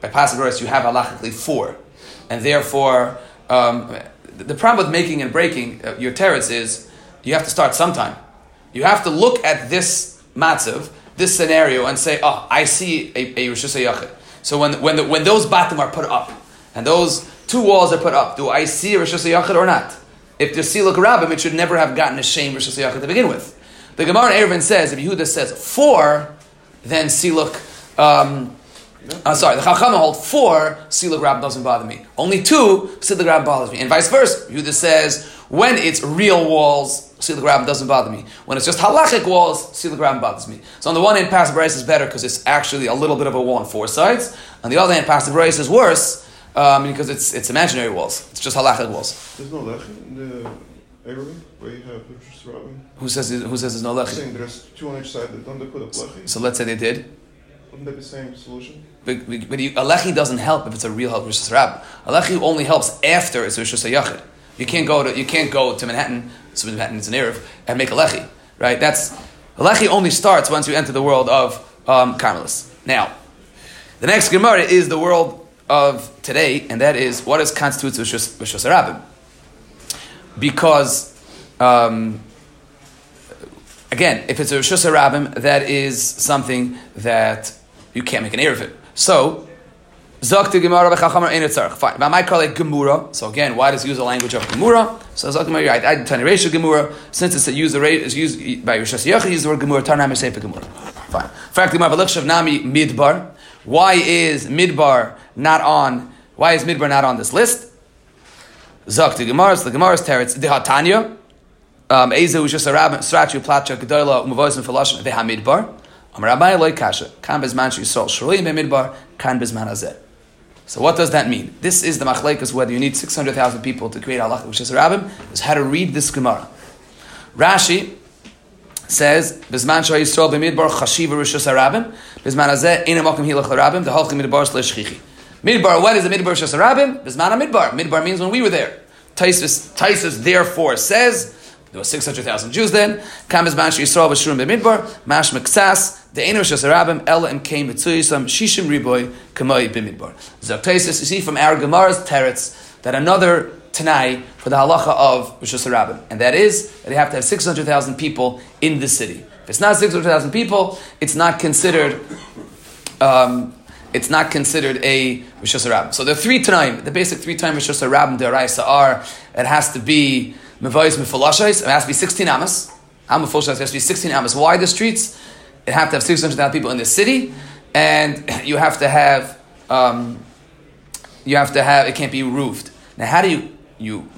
by possibilities you have halachically four, and therefore um, the the problem with making and breaking uh, your teretz is you have to start sometime. You have to look at this matzav, this scenario, and say, "Oh, I see a, a Rosh Hashanah So when when the, when those batim are put up and those two walls are put up, do I see Rosh Hashanah or not? If there's siluk rabbim, it should never have gotten a shame Rosh Hashanah to begin with. The Gemara in Eruvin says if Yehuda says four, then siluk. Um, uh, sorry, the Chachamim hold four, Siluk Rab doesn't bother me. Only two, Siluk Rab bothers me. And vice versa. Yehuda says, when it's real walls, Siluk Rab doesn't bother me. When it's just halachic walls, Siluk Rab bothers me. So on the one hand, Passive Bryce is better because it's actually a little bit of a wall on four sides. On the other hand, Passive Bryce is worse um, because it's, it's imaginary walls. It's just halachic walls. There's no lechi in the Arabic where you have. Who says, who says there's no lechi? Saying there's two on each side that don't they put up lechi? So let's say they did. Wouldn't that be the same solution? But, but you, a lechi doesn't help if it's a real help Rosh Hashanah. A lechi only helps after it's Rosh Hashanah. You can't go to you can't go to Manhattan. So Manhattan is an Erev and make a lechi, right? That's a lechi only starts once you enter the world of um, Carmelis. Now, the next Gemara is the world of today, and that is what is constitutes Rosh Hashanah. Because um, again, if it's a Rosh Hashanah, that is something that you can't make an error of it. So, Zakti Gemara v'chachamar ein etzarch. Fine. But I might call it Gemura. So again, why does use the language of Gemura? So Zakti Gemara, I did Tani Reisha Gemura. Since it's a use the is used by Rosh Hashanah, use the word Gemura. Tarnam Sefer Gemura. Fine. In fact, Gemara v'lichshav nami midbar. Why is midbar not on? Why is midbar not on this list? Zakti Gemara. So the Gemara's teretz dehatanya. Um, just a rabbin, Srachu, Placha, Gedola, Umavois, and Falashim, Veha Midbar. Am Rabbi Eloi Kasha, Kan Bezman Yisrael, Shroim Midbar, Kan Bezman Hazeh. So what does that mean? This is the machlekes whether you need 600,000 people to create halacha, which is rabbim, is how to read this Gemara. Rashi says, Bezman Shah Yisrael b'midbar chashiva rishus harabim, Bezman hazeh ina makim hilach harabim, the halchim midbar slash chichi. Midbar, what is the midbar rishus harabim? Bezman midbar. Midbar means when we were there. Taisus, Taisus therefore says, there were 600,000 Jews then. Kam is Mash Yisrael b'shurim b'midbar. Mash Meksas. The Eino Shas Arabim. Ela and came Mitzuyisam. Shishim Riboy. Kamoi b'midbar. Zaktesis. You see from our Gemara's teretz that another Tanai for the halacha of Rosh Hashanah, and that is that they have to have 600,000 people in the city. If it's not 600,000 people, it's not considered um, it's not considered a Rosh Hashanah. So the three Tanaim, the basic three Tanaim Rosh Hashanah Deraisa are, it has to be Mevayis Mefalashais, it has to be 16 Amas. Am Mefalashais has to be 16 Amas. Why the streets? It have to have 600,000 people in the city, and you have to have, um, you have to have, it can't be roofed. Now, how do you, you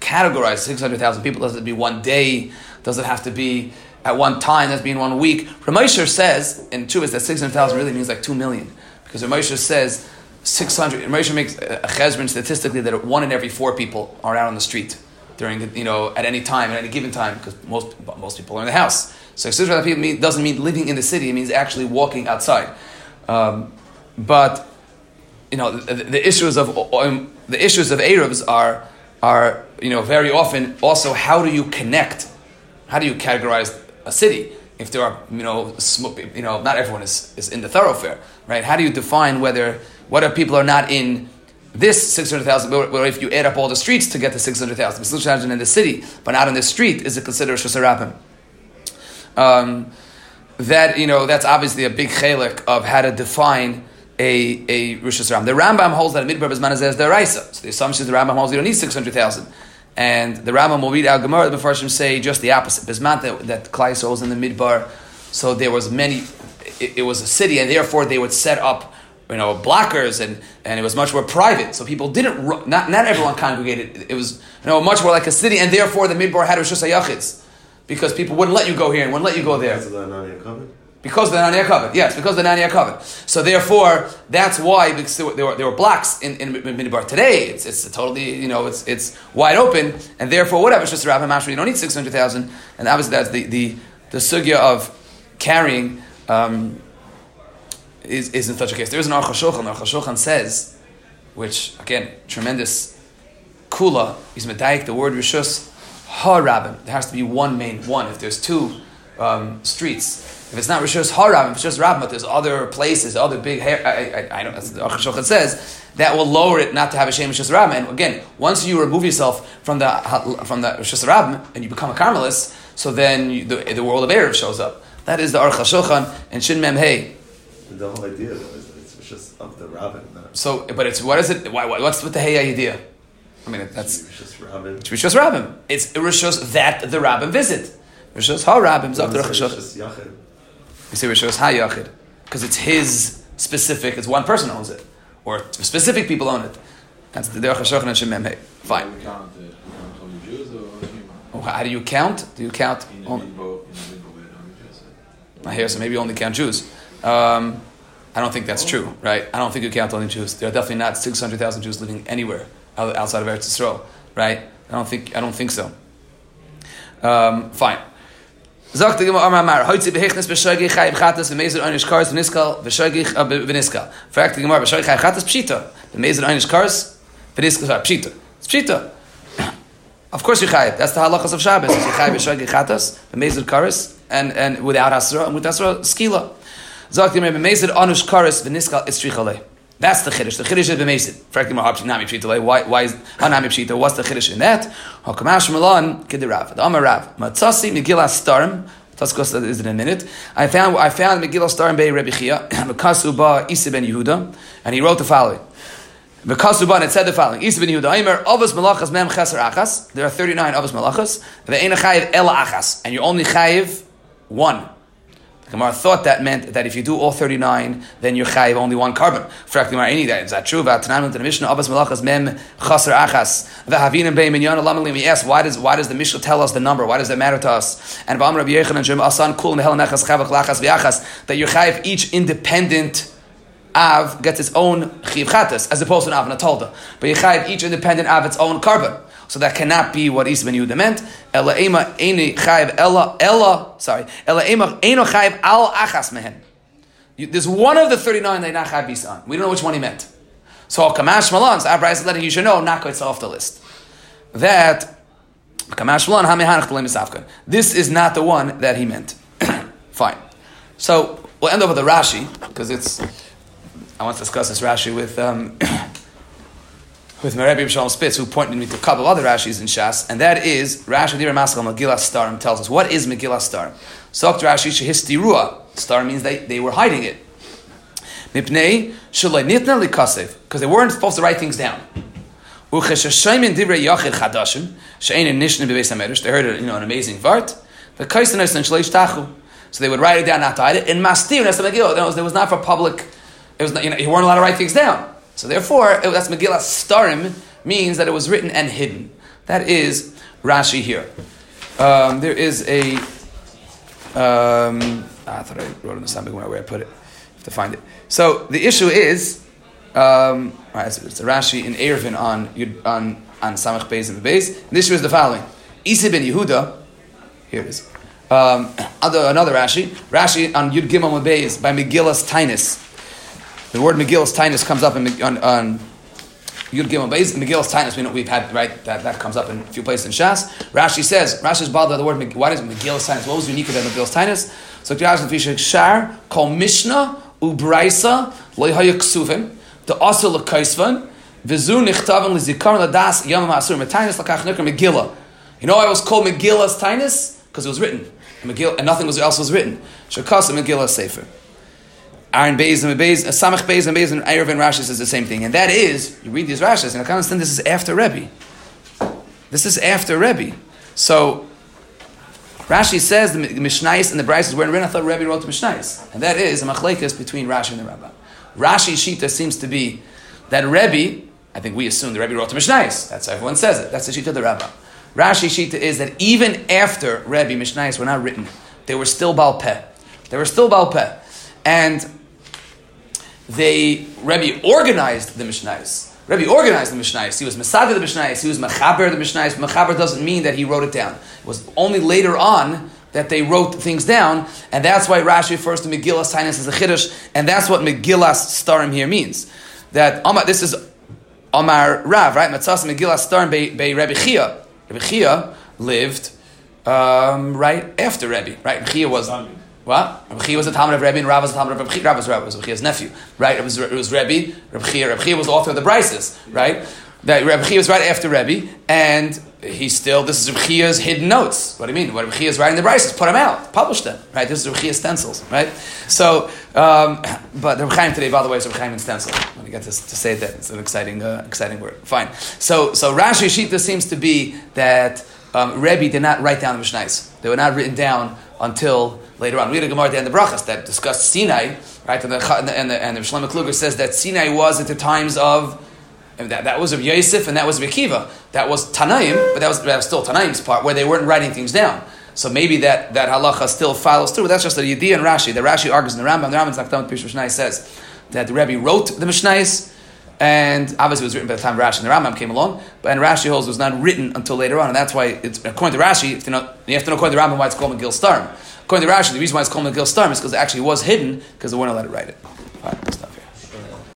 categorize 600,000 people? Does it be one day? Does it have to be at one time? Does it be in one week? Ramesher says, in Chuvas, that 600,000 really means like 2 million. Because Ramesher says 600, Ramesher makes a chesron statistically that one in every four people are out on the street during, you know, at any time, at any given time, because most, most people are in the house. So 600,000 people mean, doesn't mean living in the city, it means actually walking outside. Um, but, you know, the, the issues of, um, the issues of Arabs are, are, you know, very often also how do you connect, how do you categorize a city? If there are, you know, sm- you know, not everyone is, is in the thoroughfare, right? How do you define whether, whether people are not in this 600,000, or if you add up all the streets to get to 600,000, 600,000 in the city, but not in the street, is it considered Shosarapim? Um, that, you know, that's obviously a big chalik of how to define a, a Rosh Hashanah. The Rambam holds that a Midbar Bezman is the Raisa. So the assumption is the Rambam holds you don't need 600,000. And the Rambam will read out Gemara, the Mepharshim say just the opposite. Bismant that, that Klai was in the Midbar, so there was many, it, it was a city, and therefore they would set up, you know, blockers, and, and it was much more private. So people didn't, not, not everyone congregated. It was, you know, much more like a city, and therefore the Midbar had Rosh Hashanah because people wouldn't let you go here and wouldn't let you go there. The. Because the Nani are covered. Yes, because of the Nani are covered. So therefore, that's why because there were, there were, blocks in, in Minibar. Today, it's, it's totally, you know, it's, it's wide open, and therefore, whatever, it's just a Rabbi Mashra, you don't need 600,000. And obviously, that's the, the, the sugya of carrying um, is, is in such a case. There is an Aruch HaShulchan. Aruch says, which, again, tremendous kula, is medayik, the word rishus, ha-rabim. There has to be one main, one. If there's two um, streets, if it's not Rishos Haram, if it's just Rabim, but there's other places, other big hair, I, I, I don't know, the Aruch says, that will lower it not to have a Shem Rishos Rabim. And again, once you remove yourself from the from the Rishos Rabim and you become a Carmelist, so then you, the, the world of Erev shows up. That is the Aruch HaShulchan and Shin Mem Hey. The whole idea though is it's just of the rabbin. Not So, but it's, what is it, why, what's with the Hey idea? I mean, that's, it's just rabbin. it's Rishos Rabim. It's Rishos that the Rabim visit. Rishos the Aruch It's HaShulchan. just yachid. You say Rishos Hayachid because it's his specific. It's one person owns it, or specific people own it. That's the Derech Hashochan and Shemem Hey. Fine. We count it. count only Jews or human? Oh, How do you count? Do you count? Only, Midbar, in the Midbar, where only Jews are. I hear so maybe you only count Jews. Um, I don't think that's true, right? I don't think you count only Jews. There are definitely not six hundred thousand Jews living anywhere outside of Eretz Yisrael, right? I don't think. I don't think so. Um, fine. Sagt Gemara Amar, heute behechnes bescheuge chayim chatas v'mezer einish kars v'niskal v'shoige uh, v'niskal. Fragt die Gemara, bescheuge chayim chatas pshita. V'mezer einish kars pshita. It's pshita. Of course you chayim. That's the halachas of Shabbos. You chayim bescheuge chatas v'mezer kars and and without asra and with asra skila. Die Gemara, v'mezer einish kars v'niskal it's trichalei. That's the chiddush. The chiddush is b'mesid. Fragt die Gemara, nami pshita. Why why is hanami pshita? What's the chiddush in that? Hakamash malan kidirav. The Amar Rav. Matzasi Megillah Starim. Taskos is in a minute. I found I found Megillah Starim Bei Rebbe Chia. Mekasu ba ben Yehuda, and he wrote the following. Mekasu ba and it said the following. Isa ben Yehuda. Aimer Avos Malachas Mem Cheser Achas. There are thirty nine Avos Malachas. Ve'ena Chayiv Ela Achas, and you only Chayiv one. Gemara thought that meant that if you do all 39, then you're chayiv only one carbon. Frak Gemara, any that is that true? V'atanam to the Mishnah, Abbas Malachas Mem Chaser Achas V'Havinim Bei Minyan Lamalim. We ask why does why does the Mishnah tell us the number? Why does that matter to us? And V'Am Rabbi Yechon and Shem Asan Kul Mehel Nechas Chavach Lachas V'Achas that you're each independent Av gets its own chatas as opposed to an Av and. But you chayiv each independent Av its own carbon. So that cannot be what Isa ben Yehuda meant. Ela ema eni chayiv ella ella sorry ela ema eno chayiv al achas mehen. There's one of the 39 that not chayiv bisan. We don't know which one he meant. So kamash malan. So Abraham is letting you should know not it's off the list. That kamash malan hamehanach b'leim. This is not the one that he meant. Fine. So we'll end up with the Rashi because it's. I want to discuss this Rashi with um, with Merebi Shalom Spitz, who pointed me to a couple other Rashis in Shas, and that is Rashi Dira Maskal Megillah Starim tells us what is Megillah Starim. Sokt Rashi Shehistirua. Star means they, they were hiding it. Mipnei Shalai Nitna Likasev because they weren't supposed to write things down. They heard you know an amazing vart. The Kaisanos and Shleish Tachu. So they would write it down, not to hide it. In Mastir, that's the Megillah. Was not for public. It was not, you know you weren't allowed to write things down. So therefore, it, that's Megillah Starim means that it was written and hidden. That is Rashi here. Um, there is a. Um, I thought I wrote in the something where I put it. To find it. So the issue is, um, it's a Rashi in Eruvin on on on Samach Beis and Beis. And the issue is the following: Isa ben Yehuda. Here it is. Um, other, another Rashi. Rashi on Yud Gimel Beis by Megillas Taanis. The word Megillas Taanis comes up in, on, on Yud Gimel Beis. Megillas Taanis, we know we've had right that, that comes up in a few places in Shas. Rashi says Rashi's bothered by the word. Why does Megillas Taanis? What was unique about Megillas Taanis? So Rashi Fisher Shar call Mishnah Ubraisa Loyhaya Ksuvim the Asa Lekaisvan Vizu Nichtavan Lizikaron Ladas Yom Masur Metainus Lakach Nikra Megillah. You know why it was called Megillas Taanis? Because it was written. And, Megillah, and nothing was else was written. Shakasa Megillah Sefer. Aaron Beis and Beis, uh, Samach Beis and Beis and Erev and Rashi says the same thing, and that is you read these Rashis and I can't understand this is after Rebbe. This is after Rebbe. So Rashi says the Mishnais and the Bryces were in Rin. I thought Rebbe wrote the Mishnais. And that is a machlekes between Rashi and the Rambam. Rashi Shita seems to be that Rebbe, I think we assume the Rebbe wrote the Mishnais. That's how everyone says it. That's the Shita of the Rambam. Rashi Shita is that even after Rebbe, Mishnais were not written, they were still Baal Peh. They were still Baal Peh. And they, Rebbe organized the Mishnais. Rebbe organized the Mishnais. He was Masada the Mishnais. He was Mechaber the Mishnais. Mechaber doesn't mean that he wrote it down. It was only later on that they wrote things down, and that's why Rashi refers to Megillah Sinus as a Chiddush, and that's what Megillah Starim here means. That Amar, this is Amar Rav, right? Matzas Megillah Starim by, by Rebbe Chia. Rebbe Chia lived um, right after Rebbe, right? Chia was. What? Rabbi was a Talmud of Rebbe, and Rav was a Talmud of Rabbi Chia. Rav was Rav was nephew, right? It was it was Rebbe. Rabbi. Rabbi was the author of the Brises, right? That Rabbi was right after Rebbe, and he still. This is Rabbi hidden notes. What do you mean? What Rabbi is writing the Brises? Put them out, publish them, right? This is Rabbi stencils, right? So, um, but Rabbi today, by the way, is Rabbi in stencil. When you get to, to say that, it's an exciting, uh, exciting word. Fine. So, so Rashi Shita seems to be that um, Rebbe did not write down the Mishnais. They were not written down until later on. We had a Gemara at the end of Brachas that discussed Sinai, right? And the, and the, and the, and the Shlomo Kluger says that Sinai was at the times of, and that, that was of Yosef and that was of Akiva. That was Tanaim, but that was, that was still Tanaim's part, where they weren't writing things down. So maybe that, that halacha still follows through. That's just the Yediyah and Rashi. The Rashi argues in the Rambam. The Rambam's Nakdam Pish Mishnai says that the Rebbe wrote the Mishnais, and obviously it was written by the time Rashi and the Rambam came along, but and Rashi holds it was not written until later on, and that's why it's according to Rashi, you, know, you have to know according to Rambam why it's called Megil Starm. According to Rashi, the reason why it's called Megil Starm is because it actually was hidden because they weren't allowed to write it. All right,